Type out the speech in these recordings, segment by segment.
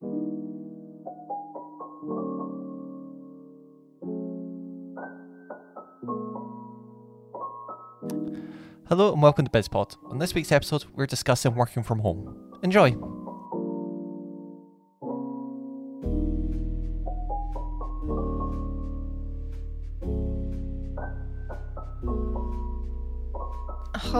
Hello and welcome to BizPod. On this week's episode, we're discussing working from home. Enjoy!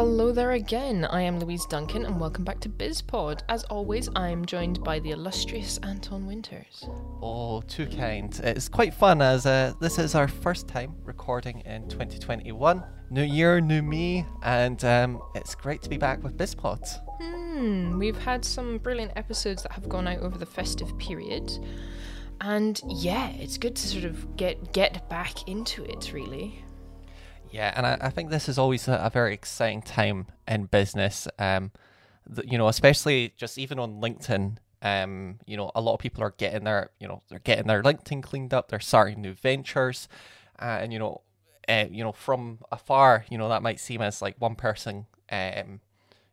Hello there again. I am Louise Duncan and welcome back to BizPod. As always, I'm joined by the illustrious Anton Winters. Oh, too kind. It's quite fun as uh, this is our first time recording in 2021. New year, new me, and um, it's great to be back with BizPod. Hmm, we've had some brilliant episodes that have gone out over the festive period. And yeah, it's good to sort of get get back into it really. Yeah, and I, I think this is always a, a very exciting time in business. Um, the, you know, especially just even on LinkedIn. Um, you know, a lot of people are getting their, you know, they're getting their LinkedIn cleaned up. They're starting new ventures, uh, and you know, uh, you know, from afar, you know, that might seem as like one person, um,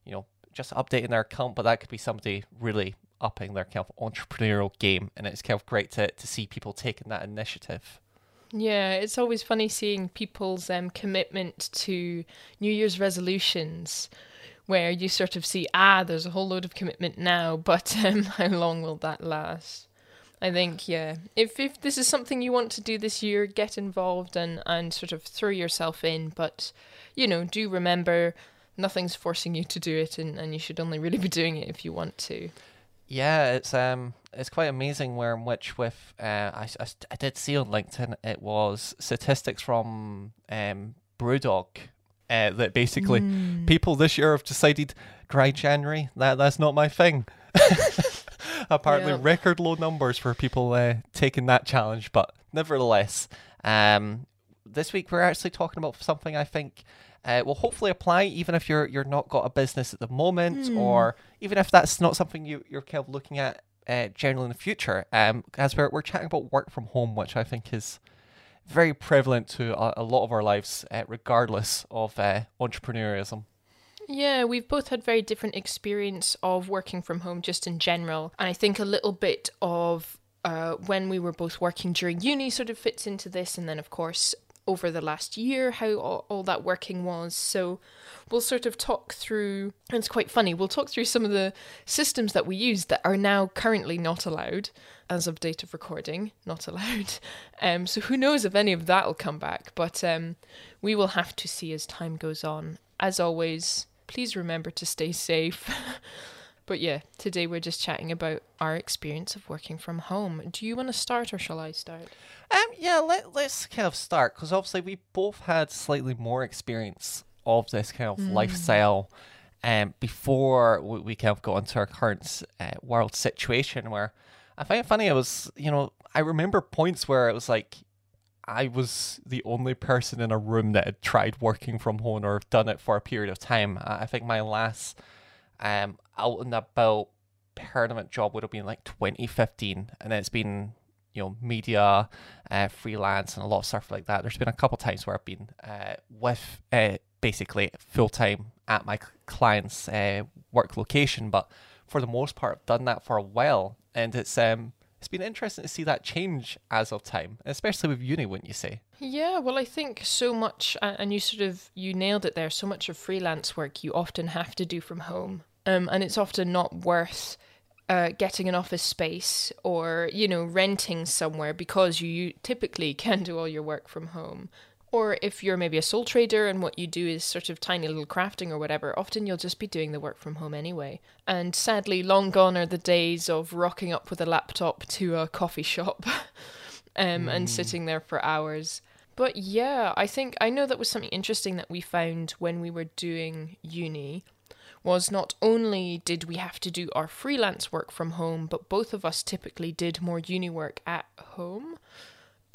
you know, just updating their account, but that could be somebody really upping their kind of entrepreneurial game, and it's kind of great to to see people taking that initiative. Yeah, it's always funny seeing people's um, commitment to New Year's resolutions, where you sort of see, ah, there's a whole load of commitment now, but um, how long will that last? I think, yeah, if if this is something you want to do this year, get involved and and sort of throw yourself in, but you know, do remember nothing's forcing you to do it, and and you should only really be doing it if you want to. Yeah, it's um, it's quite amazing where in which with uh, I, I, I did see on LinkedIn it was statistics from um BrewDog uh, that basically Mm. people this year have decided dry January that that's not my thing. Apparently, Yep. record low numbers for people uh, taking that challenge, but nevertheless, um, this week we're actually talking about something I think uh, will hopefully apply even if you're you're not got a business at the moment, Hmm. or even if that's not something you you're kind of looking at uh, generally in the future. Um, as we're we're chatting about work from home, which I think is very prevalent to a, a lot of our lives, uh, regardless of uh. Yeah, we've both had very different experience of working from home just in general. And I think a little bit of uh, when we were both working during uni sort of fits into this. And then, of course, over the last year, how all, all that working was. So we'll sort of talk through, and it's quite funny, we'll talk through some of the systems that we use that are now currently not allowed. As of date of recording, not allowed. Um, so who knows if any of that will come back. But um, we will have to see as time goes on. As always, please remember to stay safe. but yeah, today we're just chatting about our experience of working from home. Do you want to start or shall I start? Um, yeah, let, let's kind of start because obviously we both had slightly more experience of this kind of lifestyle um, before we, we kind of got into our current uh, world situation where I find it funny, it was, you know, I remember points where it was like I was the only person in a room that had tried working from home or done it for a period of time. I I think my last um, out and about permanent job would have been like 2015, and then it's been you know media, uh, freelance, and a lot of stuff like that. There's been a couple times where I've been uh, with uh, basically full time at my client's uh, work location, but for the most part, I've done that for a while, and it's um it's been interesting to see that change as of time, especially with uni, wouldn't you say? Yeah, well, I think so much, and you sort of you nailed it there. So much of freelance work you often have to do from home, um, and it's often not worth uh, getting an office space or you know renting somewhere because you, you typically can do all your work from home. Or if you're maybe a sole trader and what you do is sort of tiny little crafting or whatever, often you'll just be doing the work from home anyway. And sadly, long gone are the days of rocking up with a laptop to a coffee shop um, and sitting there for hours. But yeah, I think I know that was something interesting that we found when we were doing uni was not only did we have to do our freelance work from home, but both of us typically did more uni work at home.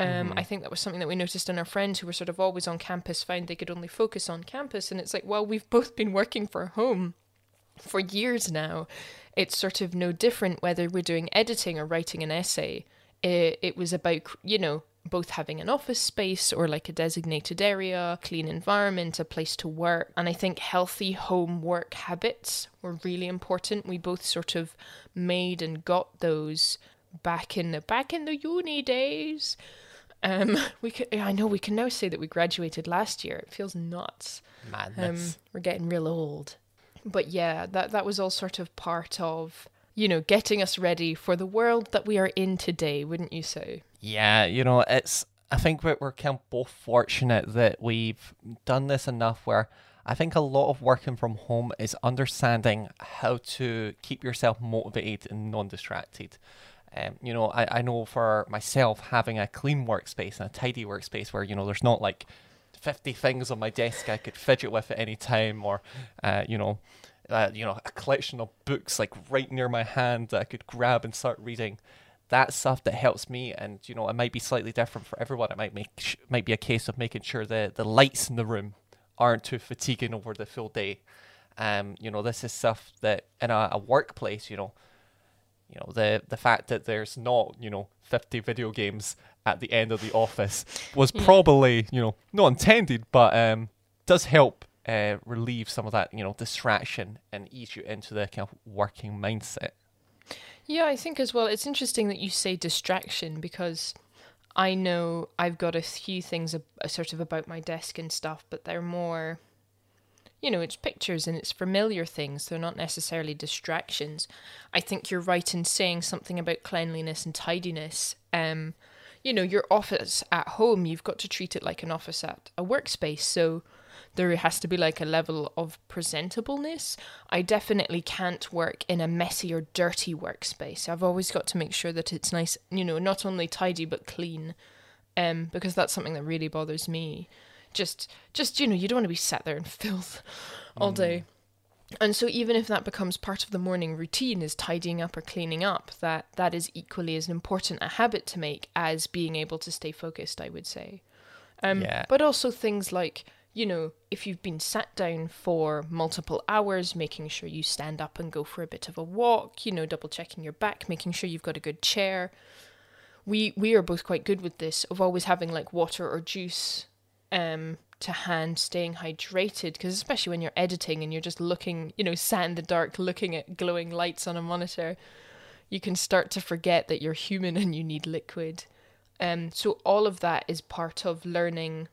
Um, I think that was something that we noticed in our friends who were sort of always on campus found they could only focus on campus. And it's like, well, we've both been working for home for years now. It's sort of no different whether we're doing editing or writing an essay. It, it was about, you know, both having an office space or like a designated area, clean environment, a place to work. And I think healthy home work habits were really important. We both sort of made and got those back in the back in the uni days. Um, we can, I know we can now say that we graduated last year. It feels nuts. Madness. Um, we're getting real old. But yeah, that that was all sort of part of you know getting us ready for the world that we are in today, wouldn't you say? Yeah, you know, it's. I think we're, we're kind of both fortunate that we've done this enough where I think a lot of working from home is understanding how to keep yourself motivated and non distracted. Um, you know, I, I know for myself, having a clean workspace and a tidy workspace where, you know, there's not like 50 things on my desk I could fidget with at any time or, uh, you know, uh, you know, a collection of books like right near my hand that I could grab and start reading. That stuff that helps me, and you know, it might be slightly different for everyone. It might make sh- might be a case of making sure the the lights in the room aren't too fatiguing over the full day. Um, you know, this is stuff that in a, a workplace, you know, you know the the fact that there's not you know 50 video games at the end of the office was Yeah. probably you know not intended but um does help uh, relieve some of that you know distraction and ease you into the kind of working mindset Yeah, I think as well. It's interesting that you say distraction because I know I've got a few things a, uh, sort of about my desk and stuff, but they're more, you know, it's pictures and it's familiar things. They're not necessarily distractions. I think you're right in saying something about cleanliness and tidiness. Um, you know, your office at home, you've got to treat it like an office at a workspace. So there has to be like a level of presentableness. I definitely can't work in a messy or dirty workspace. I've always got to make sure that it's nice, you know, not only tidy but clean. Um, because that's something that really bothers me. Just just, you know, you don't want to be sat there in filth all day. And so even if that becomes part of the morning routine is tidying up or cleaning up, that that is equally as important a habit to make as being able to stay focused, I would say. Um, Yeah. But also things like, you know, if you've been sat down for multiple hours, making sure you stand up and go for a bit of a walk, you know, double checking your back, making sure you've got a good chair. We we are both quite good with this of always having like water or juice um to hand staying hydrated because especially when you're editing and you're just looking you know sat in the dark looking at glowing lights on a monitor you can start to forget that you're human and you need liquid. Um so all of that is part of learning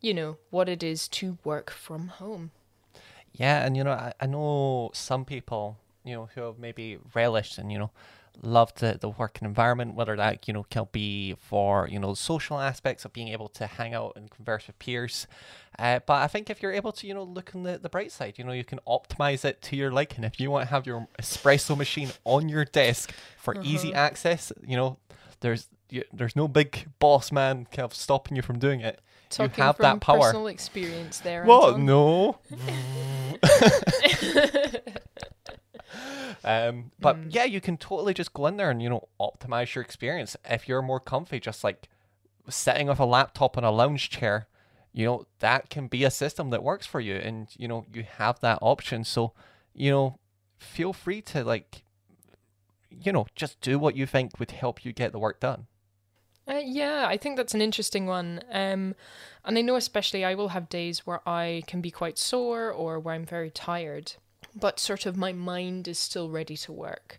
you know what it is to work from home. Yeah, and you know, I, I know some people, you know, who have maybe relished and, you know, loved the, the working environment, whether that, you know, can be for, you know, social aspects of being able to hang out and converse with peers. Uh, but I think if you're able to, you know, look on the, the bright side, you know, you can optimize it to your liking. If you want to have your espresso machine on your desk for easy access, you know, there's you, there's no big boss man kind of stopping you from doing it. talking you have from that power. personal experience there What? Anton. No. um, but Hmm. yeah, you can totally just go in there and you know optimize your experience. If you're more comfy, just like sitting with a laptop in a lounge chair, you know that can be a system that works for you, and you know you have that option. So you know, feel free to like, you know, just do what you think would help you get the work done. Uh, yeah, I think that's an interesting one. Um, and I know, especially, I will have days where I can be quite sore or where I'm very tired, but sort of my mind is still ready to work.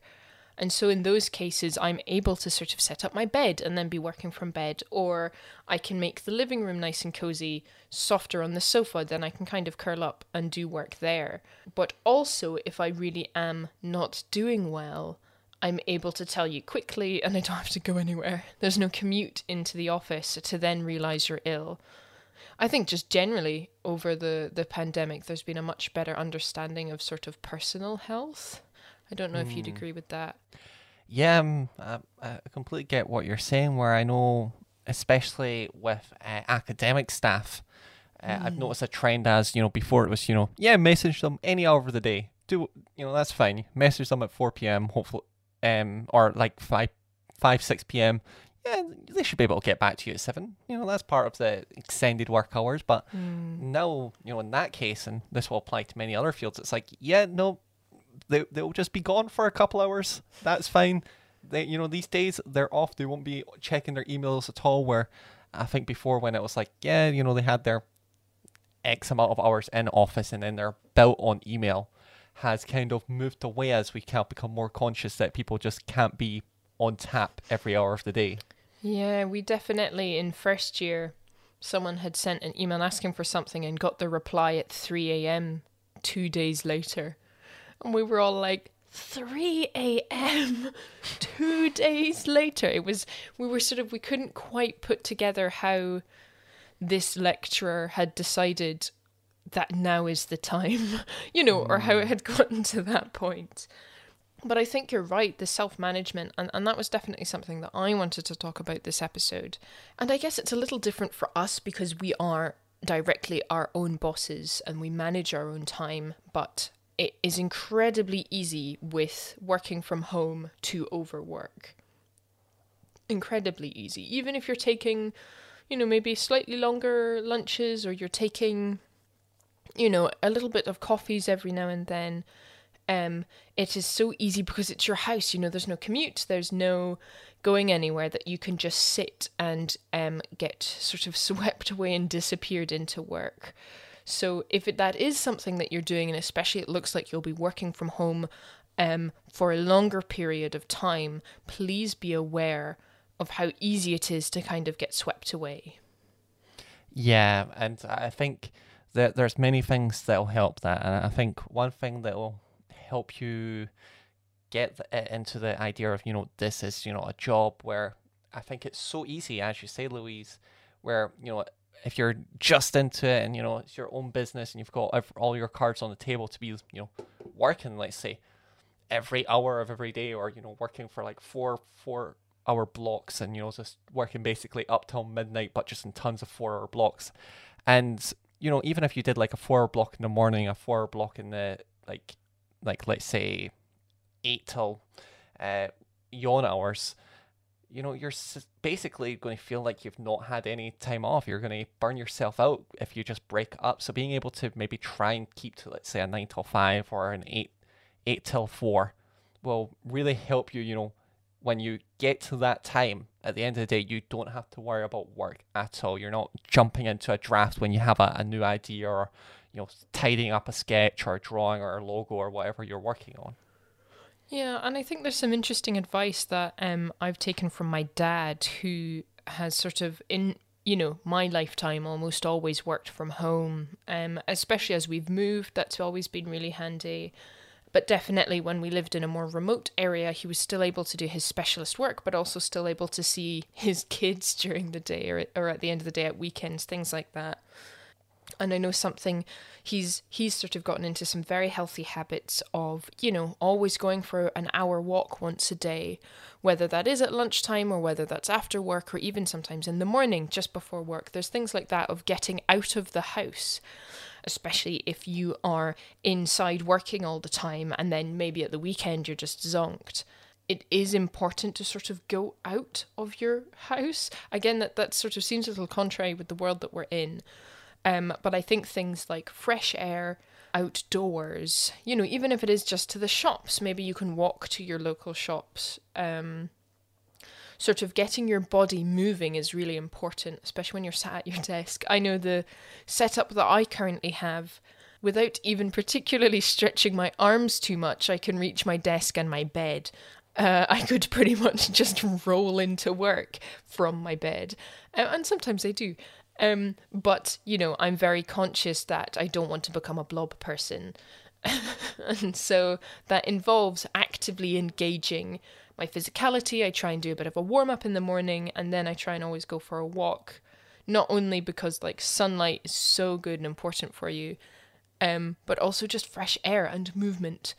And so, in those cases, I'm able to sort of set up my bed and then be working from bed, or I can make the living room nice and cozy, softer on the sofa, then I can kind of curl up and do work there. But also, if I really am not doing well, I'm able to tell you quickly and I don't have to go anywhere. There's no commute into the office to then realize you're ill. I think just generally over the, the pandemic, there's been a much better understanding of sort of personal health. I don't know if you'd agree with that. Yeah, um, I, I completely get what you're saying. Where I know, especially with uh, academic staff, uh, I've noticed a trend as you know before it was you know yeah message them any hour of the day. Do you know that's fine. Message them at four p.m. Hopefully, um, or like five five six p.m. Yeah, they should be able to get back to you at seven. You know that's part of the extended work hours. But hmm. now you know in that case, and this will apply to many other fields. It's like yeah no, they they'll just be gone for a couple hours. That's fine. they you know these days they're off. They won't be checking their emails at all. Where I think before when it was like yeah you know they had their X amount of hours in office and then they're built on email has kind of moved away as we can't become more conscious that people just can't be on tap every hour of the day. Yeah, we definitely in first year someone had sent an email asking for something and got the reply at 3 a.m. two days later. And we were all like, 3 a.m. two days later. It was, we were sort of, we couldn't quite put together how this lecturer had decided that now is the time, you know, or how it mm. had gotten to that point. But I think you're right, the self management, and, and that was definitely something that I wanted to talk about this episode. And I guess it's a little different for us because we are directly our own bosses and we manage our own time, but it is incredibly easy with working from home to overwork. Incredibly easy. Even if you're taking, you know, maybe slightly longer lunches or you're taking, you know, a little bit of coffees every now and then um, it is so easy because it's your house. You know, there's no commute, there's no going anywhere that you can just sit and um, get sort of swept away and disappeared into work. So if it, that is something that you're doing, and especially it looks like you'll be working from home um, for a longer period of time, please be aware of how easy it is to kind of get swept away. Yeah, and I think that there's many things that'll help that, and I think one thing that'll help you get into the idea of you know this is you know a job where I think it's so easy as you say Louise where you know if you're just into it and you know it's your own business and you've got all your cards on the table to be you know working let's say every hour of every day or you know working for like four four hour blocks and you know just working basically up till midnight but just in tons of four hour blocks. And you know even if you did like a four hour block in the morning a four hour block in the like like let's say eight till uh, yawn hours, you know, you're basically going to feel like you've not had any time off. You're going to burn yourself out if you just break up. So being able to maybe try and keep to let's say a nine till five or an eight eight till four will really help you. You know, when you get to that time at the end of the day, you don't have to worry about work at all. You're not jumping into a draft when you have a, a new idea or you know, tidying up a sketch or a drawing or a logo or whatever you're working on. Yeah, and I think there's some interesting advice that um, I've taken from my dad, who has sort of in you know my lifetime almost always worked from home. Um, especially as we've moved, that's always been really handy. But definitely when we lived in a more remote area, he was still able to do his specialist work, but also still able to see his kids during the day or, or at the end of the day at weekends, things like that and I know something he's he's sort of gotten into some very healthy habits of you know always going for an hour walk once a day whether that is at lunchtime or whether that's after work or even sometimes in the morning just before work. There's things like that of getting out of the house especially if you are inside working all the time and then maybe at the weekend you're just zonked. It is important to sort of go out of your house. Again that that sort of seems a little contrary with the world that we're in um, but I think things like fresh air, outdoors, you know, even if it is just to the shops, maybe you can walk to your local shops. Um, sort of getting your body moving is really important, especially when you're sat at your desk. I know the setup that I currently have, without even particularly stretching my arms too much, I can reach my desk and my bed. Uh, I could pretty much just roll into work from my bed. And sometimes I do. Um, but you know, I'm very conscious that I don't want to become a blob person. and so that involves actively engaging my physicality. I try and do a bit of a warm up in the morning and then I try and always go for a walk. Not only because like sunlight is so good and important for you, um, but also just fresh air and movement.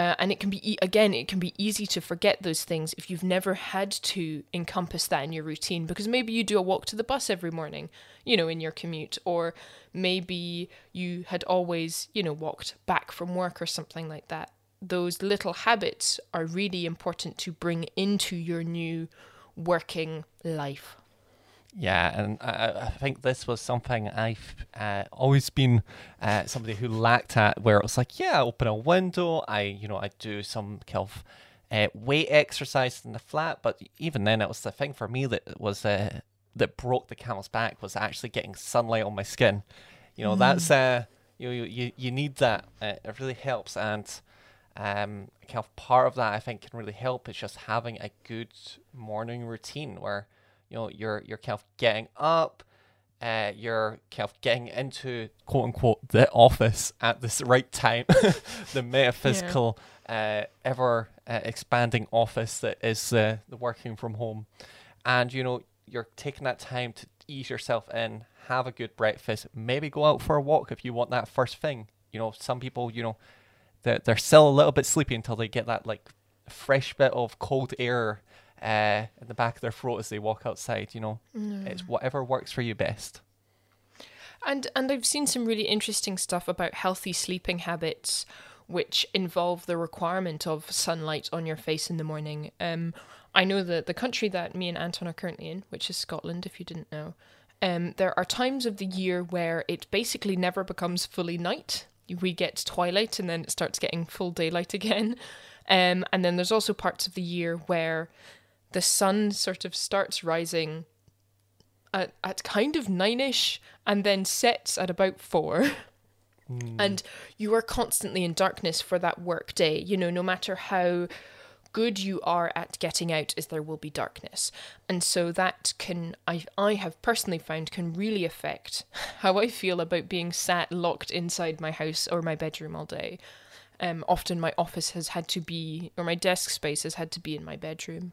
Uh, and it can be, again, it can be easy to forget those things if you've never had to encompass that in your routine because maybe you do a walk to the bus every morning, you know, in your commute, or maybe you had always, you know, walked back from work or something like that. Those little habits are really important to bring into your new working life. Yeah, and I, I, think this was something I've uh, always been uh, somebody who lacked at, where it was like, yeah, I open a window, I, you know, I do some kind of uh, weight exercise in the flat. But even then, it was the thing for me that was uh, that broke the camel's back was actually getting sunlight on my skin. You know, mm. that's uh, you, you you need that. Uh, it really helps, and um, kind of part of that I think can really help is just having a good morning routine where you know you're you're kind of getting up uh, you're kind of getting into quote unquote the office at this right time, the metaphysical, yeah. uh, ever uh, expanding office that is uh, the working from home. And you know, you're taking that time to ease yourself in, have a good breakfast, maybe go out for a walk if you want that first thing. You know, some people, you know, they're, they're still a little bit sleepy until they get that like fresh bit of cold air uh, in the back of their throat as they walk outside. You know, mm. it's whatever works for you best. And and I've seen some really interesting stuff about healthy sleeping habits, which involve the requirement of sunlight on your face in the morning. Um, I know that the country that me and Anton are currently in, which is Scotland, if you didn't know, um, there are times of the year where it basically never becomes fully night. We get twilight and then it starts getting full daylight again. Um, and then there's also parts of the year where the sun sort of starts rising at, at kind of nine ish and then sets at about four. Mm. And you are constantly in darkness for that work day. You know, no matter how good you are at getting out, is there will be darkness. And so that can I I have personally found can really affect how I feel about being sat locked inside my house or my bedroom all day. Um, often my office has had to be, or my desk space has had to be in my bedroom.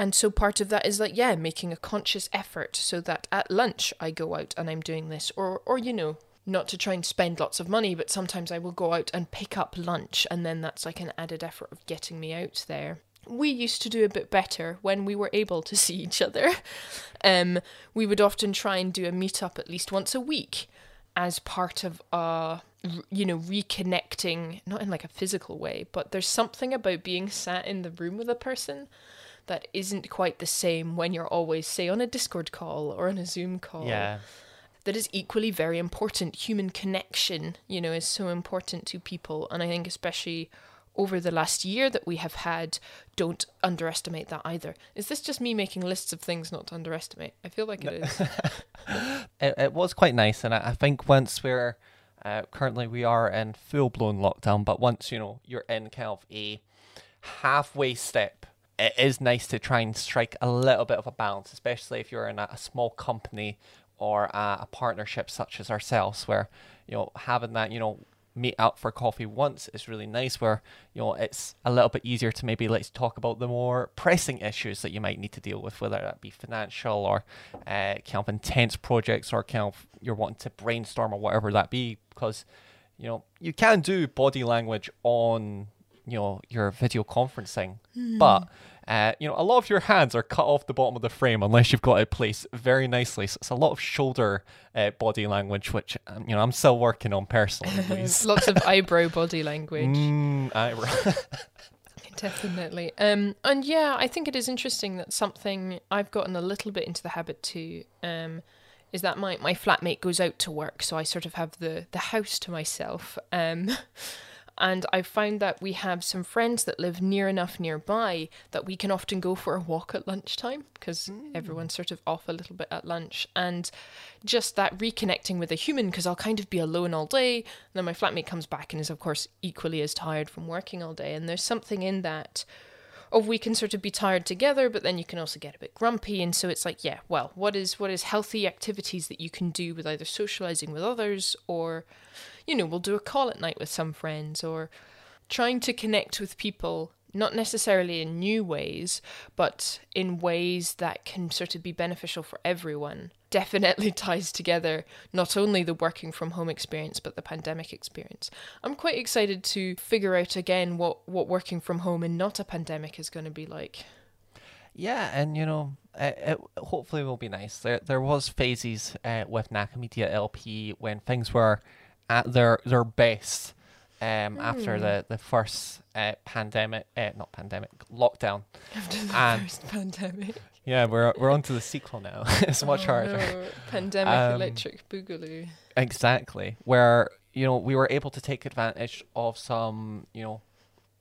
And so part of that is like, yeah, making a conscious effort so that at lunch I go out and I'm doing this, or, or you know, not to try and spend lots of money, but sometimes I will go out and pick up lunch, and then that's like an added effort of getting me out there. We used to do a bit better when we were able to see each other. Um, we would often try and do a meetup at least once a week as part of a you know reconnecting not in like a physical way but there's something about being sat in the room with a person that isn't quite the same when you're always, say, on a Discord call or on a Zoom call. Yeah. That is equally very important. Human connection, you know, is so important to people. And I think, especially over the last year that we have had, don't underestimate that either. Is this just me making lists of things not to underestimate? I feel like it is. it, it was quite nice. And I, I think once we're uh, currently we are in full blown lockdown, but once you know you're in kind of a halfway step it is nice to try and strike a little bit of a balance, especially if you're in a, a small company or a, a, partnership such as ourselves, where you know having that you know meet out for coffee once is really nice. Where you know it's a little bit easier to maybe let's talk about the more pressing issues that you might need to deal with, whether that be financial or uh, kind of intense projects or kind of you're wanting to brainstorm or whatever that be, because you know you can do body language on you know your video conferencing, mm. but uh, you know, a lot of your hands are cut off the bottom of the frame unless you've got it placed very nicely. So it's a lot of shoulder uh, body language, which um, you know I'm still working on personally. Lots of eyebrow body language. Mm, eyebrow. Definitely. Um, and yeah, I think it is interesting that something I've gotten a little bit into the habit too. Um, is that my, my flatmate goes out to work, so I sort of have the the house to myself. Um, and I've found that we have some friends that live near enough nearby that we can often go for a walk at lunchtime because mm. everyone's sort of off a little bit at lunch. And just that reconnecting with a human because I'll kind of be alone all day. And then my flatmate comes back and is, of course, equally as tired from working all day. And there's something in that of we can sort of be tired together, but then you can also get a bit grumpy. And so it's like, yeah, well, what is what is healthy activities that you can do with either socializing with others or, you know, we'll do a call at night with some friends or trying to connect with people not necessarily in new ways, but in ways that can sort of be beneficial for everyone, definitely ties together not only the working from home experience, but the pandemic experience. I'm quite excited to figure out again what, what working from home and not a pandemic is going to be like. Yeah, and you know, it, it hopefully will be nice. There, there was phases uh, with Nakamedia LP when things were at their their best um, mm. after hmm. the the first uh, pandemic, uh, not pandemic, lockdown. After the and first pandemic. Yeah, we're we're on to the sequel now. it's much oh, harder. No. Pandemic um, Electric Boogaloo. Exactly, where you know we were able to take advantage of some you know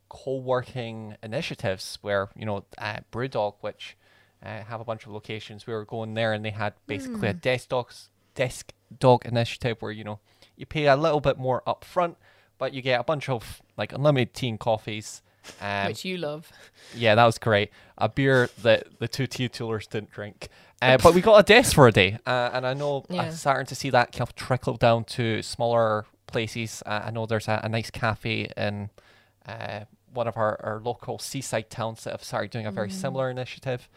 co-working initiatives where you know uh, BrewDog, which uh, have a bunch of locations, we were going there and they had basically a desk dogs desk dog initiative where you know you pay a little bit more upfront, but you get a bunch of like unlimited tea and coffees. Um, Which you love. yeah, that was great. A beer that the two teetotalers didn't drink. Uh, but we got a desk for a day, uh, and I know Yeah. I'm starting to see that kind of trickle down to smaller places. Uh, I know there's a, a nice cafe in uh, one of our, our local seaside towns that have started doing a very similar initiative.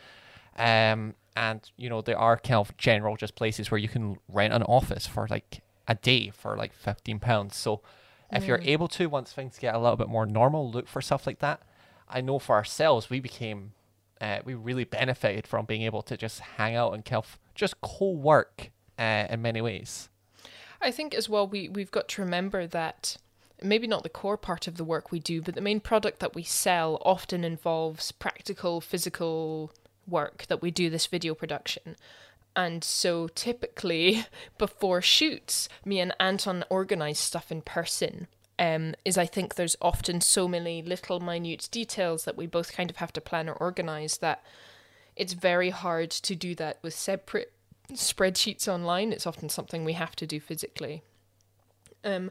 Um, and you know there are kind of general just places where you can rent an office for like a day for like fifteen pounds. So if you're able to, once things get a little bit more normal, look for stuff like that. I know for ourselves, we became, uh, we really benefited from being able to just hang out and just co-work uh, in many ways. I think as well we we've got to remember that maybe not the core part of the work we do, but the main product that we sell often involves practical physical work that we do this video production. And so typically before shoots, me and Anton organize stuff in person. Um, is I think there's often so many little minute details that we both kind of have to plan or organize that it's very hard to do that with separate spreadsheets online. It's often something we have to do physically. Um,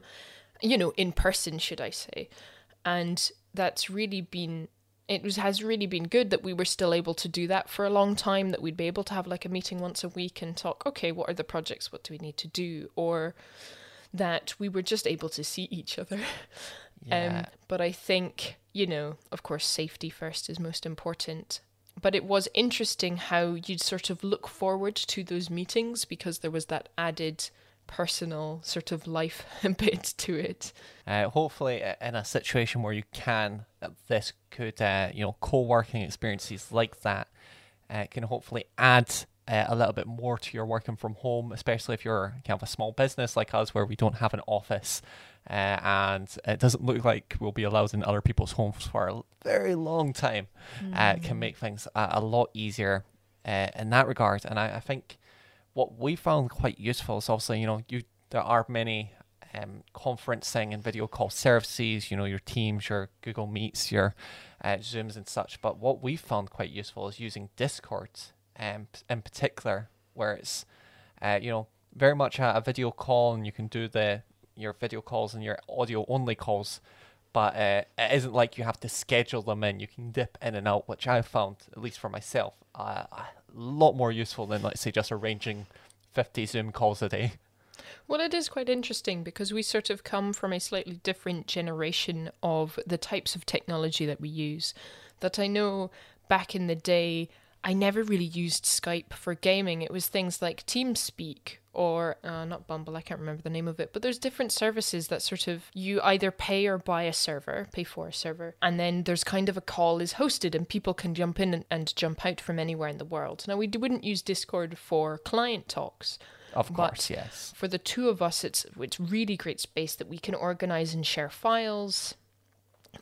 you know, in person, should I say? And that's really been it was has really been good that we were still able to do that for a long time. That we'd be able to have like a meeting once a week and talk. Okay, what are the projects? What do we need to do? Or that we were just able to see each other. Yeah. Um, but I think, you know, of course, safety first is most important. But it was interesting how you'd sort of look forward to those meetings because there was that added personal sort of life bit to it. Uh, hopefully, in a situation where you can, this could, uh, you know, co-working experiences like that uh, can hopefully add uh, a little bit more to your working from home, especially if you're kind of a small business like us, where we don't have an office, uh, and it doesn't look like we'll be allowed in other people's homes for a very long time. Uh, it can make things a, a lot easier uh, in that regard, and I, I think what we found quite useful is also, you know, you there are many um, conferencing and video call services, you know, your Teams, your Google Meets, your uh, Zooms and such. But what we found quite useful is using Discord um, in particular, where it's, uh, you know, very much a, a video call and you can do the your video calls and your audio only calls. But uh, it isn't like you have to schedule them in. You can dip in and out, which I found, at least for myself, a lot more useful than, let's say, just arranging 50 Zoom calls a day. Well, it is quite interesting because we sort of come from a slightly different generation of the types of technology that we use. That I know back in the day, I never really used Skype for gaming. It was things like TeamSpeak or uh, not Bumble, I can't remember the name of it, but there's different services that sort of you either pay or buy a server, pay for a server, and then there's kind of a call is hosted and people can jump in and, and jump out from anywhere in the world. Now, we wouldn't use Discord for client talks. Of But- course, yes. For the two of us, it's it's really great space that we can organize and share files.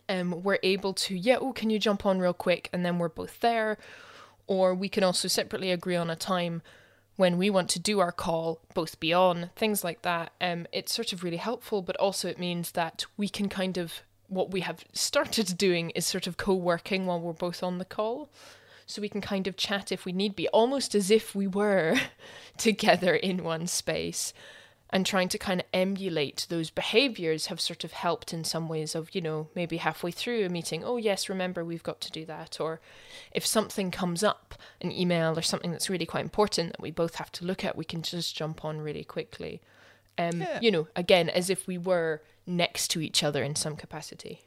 Um, we're able to yeah, oh, can you jump on real quick, and then we're both there, or we can also separately agree on a time when we want to do our call, both be on things like that. Um, it's sort of really helpful, but also it means that we can kind of what we have started doing is sort of co-working while we're both on the call so we can kind of chat if we need be, almost as if we were together in one space. And trying to kind of emulate those behaviors have sort of helped in some ways of, you know, maybe halfway through a meeting, oh, yes, remember we've got to do that. Or if something comes up, an email or something that's really quite important that we both have to look at, we can just jump on really quickly. Um, Yeah. You know, again, as if we were next to each other in some capacity.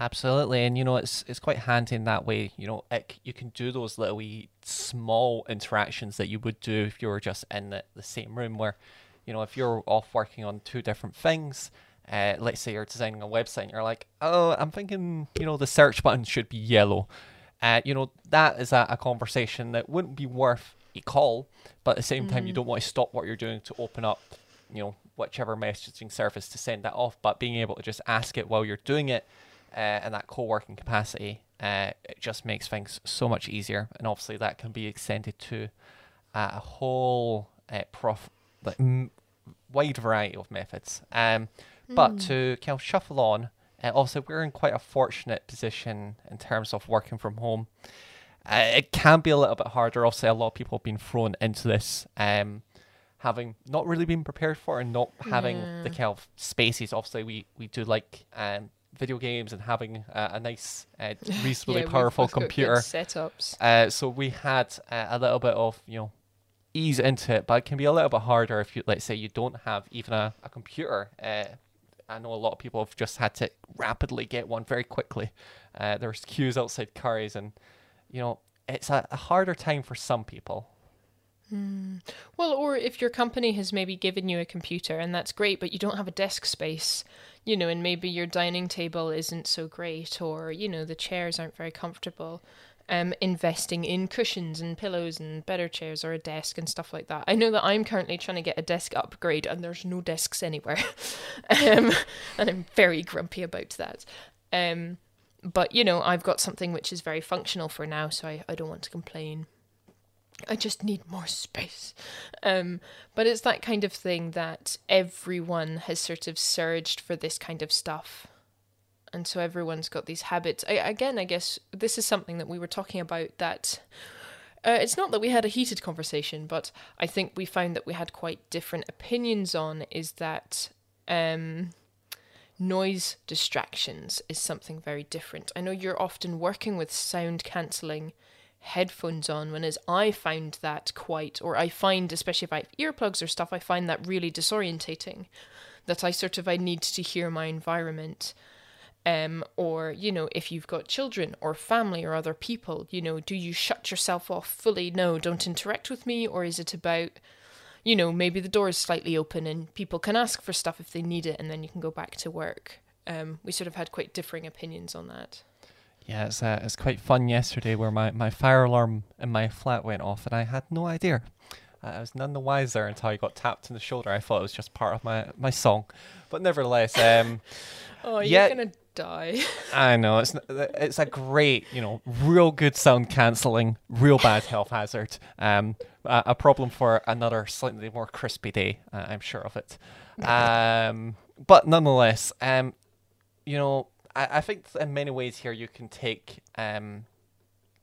Absolutely, and you know it's it's quite handy in that way. You know, it, you can do those little wee small interactions that you would do if you were just in the, the same room. Where, you know, if you're off working on two different things, uh, let's say you're designing a website, and you're like, oh, I'm thinking, you know, the search button should be yellow. Uh, you know, that is a, a conversation that wouldn't be worth a call, but at the same time, you don't want to stop what you're doing to open up, you know, whichever messaging service to send that off. But being able to just ask it while you're doing it uh, in that co-working capacity, uh, it just makes things so much easier. And obviously, that can be extended to uh, a whole uh, prof like m- wide variety of methods. Um, but to kind of shuffle on Uh, also, we're in quite a fortunate position in terms of working from home. Uh, it can be a little bit harder. Obviously, a lot of people have been thrown into this, um, having not really been prepared for and not having the kind of spaces. Obviously, we, we do like um, video games and having a, a nice, uh, reasonably Yeah, powerful computer. setups. Uh, so we had uh, a little bit of you know ease into it, but it can be a little bit harder if you let's say you don't have even a, a computer. Uh, I know a lot of people have just had to rapidly get one very quickly. Uh, there's queues outside Curry's, and you know it's a, a harder time for some people. Well, or if your company has maybe given you a computer and that's great, but you don't have a desk space, you know, and maybe your dining table isn't so great, or, you know, the chairs aren't very comfortable. Um, investing in cushions and pillows and better chairs or a desk and stuff like that. I know that I'm currently trying to get a desk upgrade and there's no desks anywhere. um, and I'm very grumpy about that. Um, but, you know, I've got something which is very functional for now, so I, I don't want to complain. I just need more space. Um, but it's that kind of thing that everyone has sort of surged for this kind of stuff. And so everyone's got these habits. I, again, I guess this is something that we were talking about that. Uh, it's not that we had a heated conversation, but I think we found that we had quite different opinions on is that um, noise distractions is something very different. I know you're often working with sound cancelling headphones on when as I find that quite or I find especially if I have earplugs or stuff I find that really disorientating that I sort of I need to hear my environment. Um or you know if you've got children or family or other people you know do you shut yourself off fully? No don't interact with me. Or is it about you know maybe the door is slightly open and people can ask for stuff if they need it and then you can go back to work. Um we sort of had quite differing opinions on that Yeah, it's uh, it's quite fun yesterday where my, my fire alarm in my flat went off and I had no idea. Uh, I was none the wiser until I got tapped in the shoulder. I thought it was just part of my, my song, but nevertheless, um, oh you're gonna die I know it's it's a great you know real good sound cancelling, real bad health hazard. Um, a, a problem for another slightly more crispy day. Uh, I'm sure of it. Um, but nonetheless, um, you know, I, I think in many ways here you can take um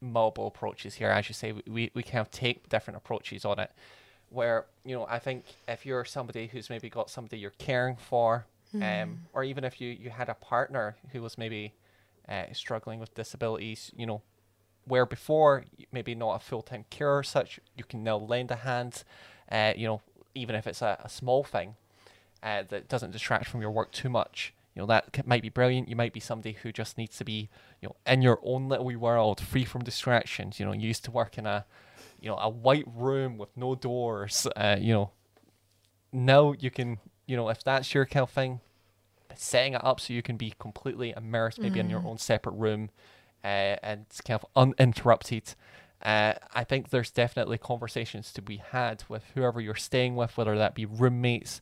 multiple approaches here. As you say, we- we, kind of take different approaches on it. Where, you know, I think if you're somebody who's maybe got somebody you're caring for, um, or even if you, you had a partner who was maybe uh, struggling with disabilities, you know, where before maybe not a full time care or such, you can now lend a hand, uh, you know, even if it's a, a small thing uh, that doesn't distract from your work too much. You know, that might be brilliant. You might be somebody who just needs to be, you know, in your own little wee world, free from distractions. You know, you used to work in a, you know, a white room with no doors. Uh, you know, now you can, you know, if that's your kind of thing, setting it up so you can be completely immersed, maybe in your own separate room, uh, and it's kind of uninterrupted. Uh, I think there's definitely conversations to be had with whoever you're staying with, whether that be roommates,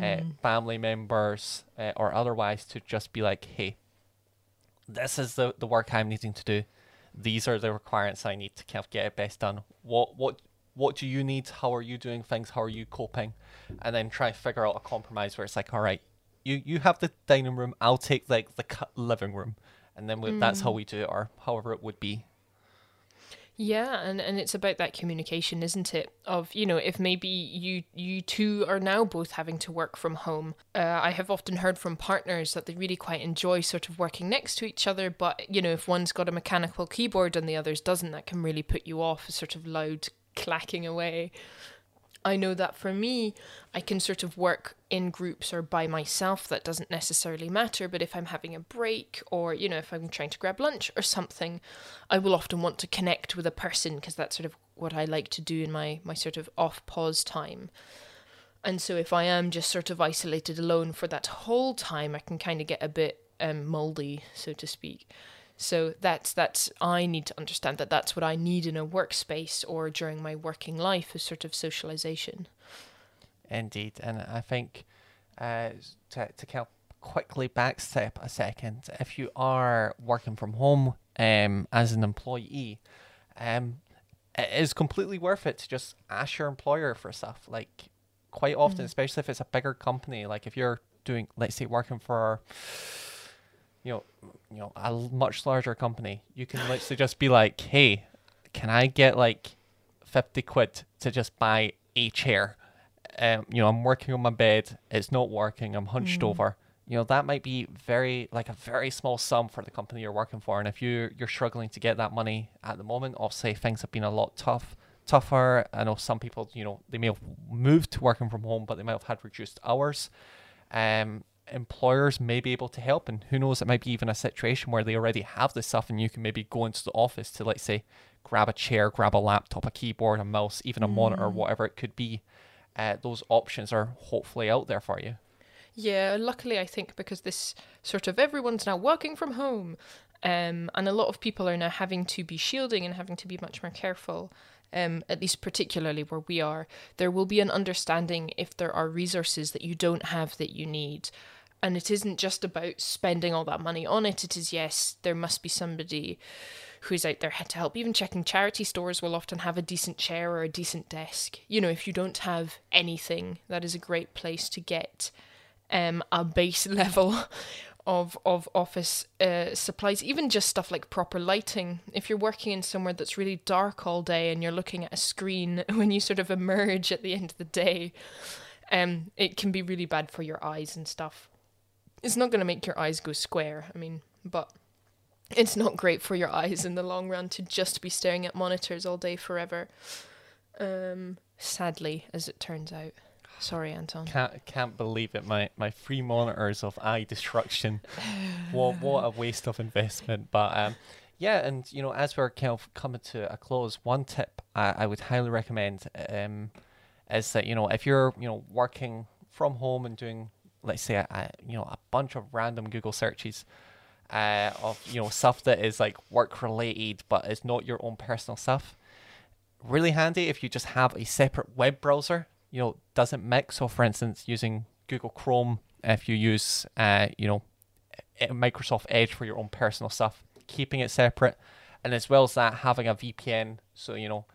uh, family members, uh, or otherwise, to just be like, hey, this is the, the work I'm needing to do. These are the requirements I need to kind of get it best done. What what what do you need? How are you doing things? How are you coping? And then try to figure out a compromise where it's like, all right, you you have the dining room, I'll take like the living room, and then we, that's how we do it, or however it would be. Yeah, and, and it's about that communication, isn't it? Of you know, if maybe you you two are now both having to work from home. Uh, I have often heard from partners that they really quite enjoy sort of working next to each other, but you know, if one's got a mechanical keyboard and the other's doesn't, that can really put you off. A sort of loud clacking away. I know that for me, I can sort of work in groups or by myself. That doesn't necessarily matter. But if I'm having a break or, you know, if I'm trying to grab lunch or something, I will often want to connect with a person because that's sort of what I like to do in my, my sort of off pause time. And so if I am just sort of isolated alone for that whole time, I can kind of get a bit um, moldy, so to speak. So that's that's I need to understand that that's what I need in a workspace or during my working life is sort of socialization. Indeed, and I think uh, to to kind of quickly backstep a second, if you are working from home um, as an employee, um, it is completely worth it to just ask your employer for stuff. Like quite often, especially if it's a bigger company, like if you're doing, let's say, working for you know, you know, a much larger company, you can literally just be like, hey, can I get like 50 quid to just buy a chair? Um, you know, I'm working on my bed, it's not working, I'm hunched over. You know, that might be very like a very small sum for the company you're working for. And if you you're struggling to get that money at the moment, obviously things have been a lot tough tougher. I know some people, you know, they may have moved to working from home, but they might have had reduced hours. Um, employers may be able to help, and who knows, it might be even a situation where they already have this stuff, and you can maybe go into the office to, let's say, grab a chair, grab a laptop, a keyboard, a mouse, even a monitor, whatever it could be. Uh, those options are hopefully out there for you. Yeah, luckily, I think because this sort of everyone's now working from home, um, and a lot of people are now having to be shielding and having to be much more careful. Um, at least particularly where we are, there will be an understanding if there are resources that you don't have that you need. And it isn't just about spending all that money on it. It is, yes, there must be somebody who's out there to help. Even checking charity stores will often have a decent chair or a decent desk. You know, if you don't have anything, that is a great place to get um, a base level of of office uh, supplies, even just stuff like proper lighting. If you're working in somewhere that's really dark all day and you're looking at a screen when you sort of emerge at the end of the day, um, it can be really bad for your eyes and stuff. It's not going to make your eyes go square. I mean, but it's not great for your eyes in the long run to just be staring at monitors all day forever. Um, sadly, as it turns out. Sorry, Anton. Can't can't believe it. My my free monitors of eye destruction. what what a waste of investment. But um, yeah, and you know, as we're kind of coming to a close, one tip I, I would highly recommend um, is that you know if you're you know working from home and doing let's say a, you know a bunch of random Google searches. Uh, of you know stuff that is like work related but is not your own personal stuff. Really handy if you just have a separate web browser. You know doesn't mix. So for instance using google chrome if you use uh, you know microsoft edge for your own personal stuff keeping it separate. And as well as that having a vpn so you know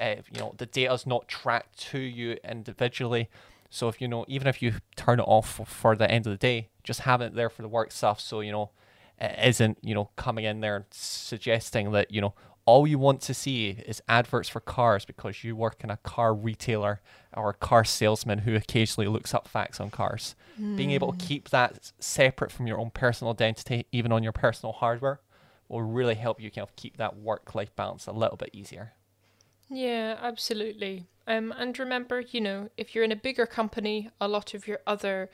uh, you know the data's not tracked to you individually so if you know even if you turn it off for, the end of the day just have it there for the work stuff so you know it isn't you know coming in there and suggesting that you know all you want to see is adverts for cars because you work in a car retailer or a car salesman who occasionally looks up facts on cars. Being able to hmm. keep that separate from your own personal identity, even on your personal hardware, will really help you kind of keep that work life balance a little bit easier. Yeah, absolutely. Um, and remember, you know, if you're in a bigger company, a lot of your other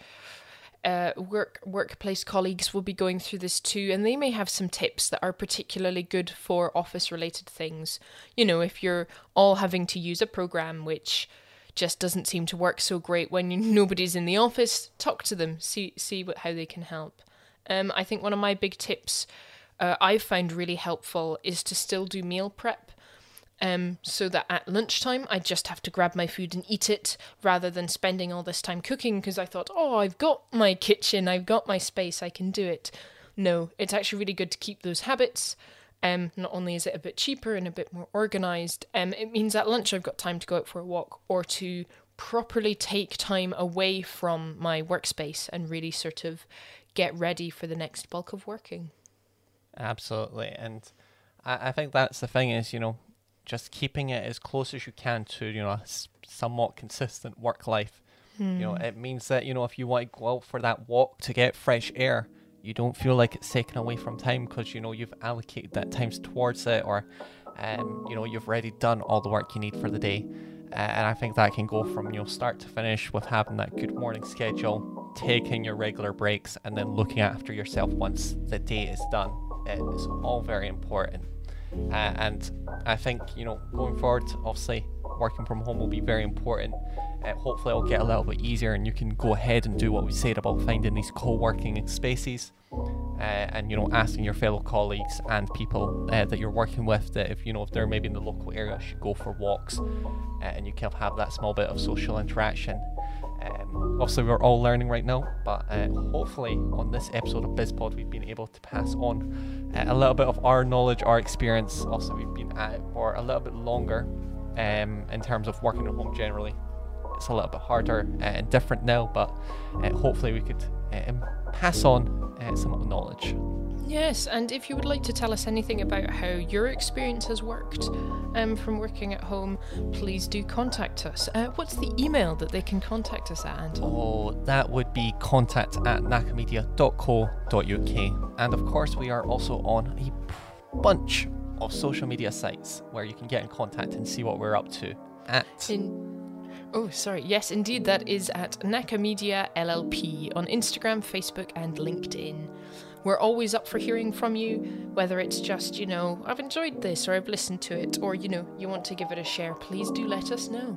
uh, work workplace colleagues will be going through this too, and they may have some tips that are particularly good for office related things. You know, if you're all having to use a program which just doesn't seem to work so great when you, nobody's in the office, talk to them, see see what how they can help. Um, I think one of my big tips uh, I've found really helpful is to still do meal prep um, so that at lunchtime I just have to grab my food and eat it rather than spending all this time cooking because I thought, oh, I've got my kitchen, I've got my space, I can do it. No, it's actually really good to keep those habits. Um, not only is it a bit cheaper and a bit more organized, um, it means at lunch I've got time to go out for a walk or to properly take time away from my workspace and really sort of get ready for the next bulk of working. Absolutely, and I, I think that's the thing is you know just keeping it as close as you can to you know a s- somewhat consistent work life. You know, it means that you know if you want to go out for that walk to get fresh air, you don't feel like it's taken away from time because you know you've allocated that time towards it, or um, you know you've already done all the work you need for the day. Uh, and I think that can go from you know start to finish with having that good morning schedule, taking your regular breaks, and then looking after yourself once the day is done. It is all very important. Uh, and I think you know going forward, obviously working from home will be very important. Uh, hopefully, it'll get a little bit easier, and you can go ahead and do what we said about finding these co-working spaces, uh, and you know asking your fellow colleagues and people uh, that you're working with that if you know if they're maybe in the local area, should go for walks, uh, and you can have that small bit of social interaction. Um, obviously, we're all learning right now, but uh, hopefully, on this episode of BizPod, we've been able to pass on uh, a little bit of our knowledge, our experience. Also, we've been at it for a little bit longer um, in terms of working at home generally. It's a little bit harder uh, and different now, but uh, hopefully, we could and pass on uh, some knowledge. Yes, and if you would like to tell us anything about how your experience has worked um, from working at home, please do contact us. Uh, what's the email that they can contact us at, Anton? Oh, that would be contact at nakamedia.co.uk. And of course, we are also on a bunch of social media sites where you can get in contact and see what we're up to. At In Oh, sorry. Yes, indeed, that is at Nakamedia LLP on Instagram, Facebook, and LinkedIn. We're always up for hearing from you, whether it's just, you know, I've enjoyed this or I've listened to it, or, you know, you want to give it a share, please do let us know.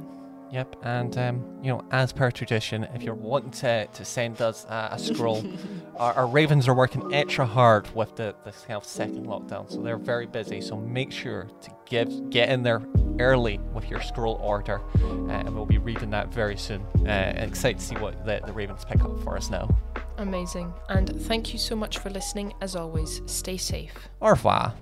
Yep, and um, you know, as per tradition, if you're wanting to, to send us uh, a scroll, our, our, ravens are working extra hard with the, the kind of second lockdown, so they're very busy. So make sure to give get in there early with your scroll order, uh, and we'll be reading that very soon. Uh, excited to see what the, the ravens pick up for us now. Amazing, and thank you so much for listening. As always, stay safe. Au revoir.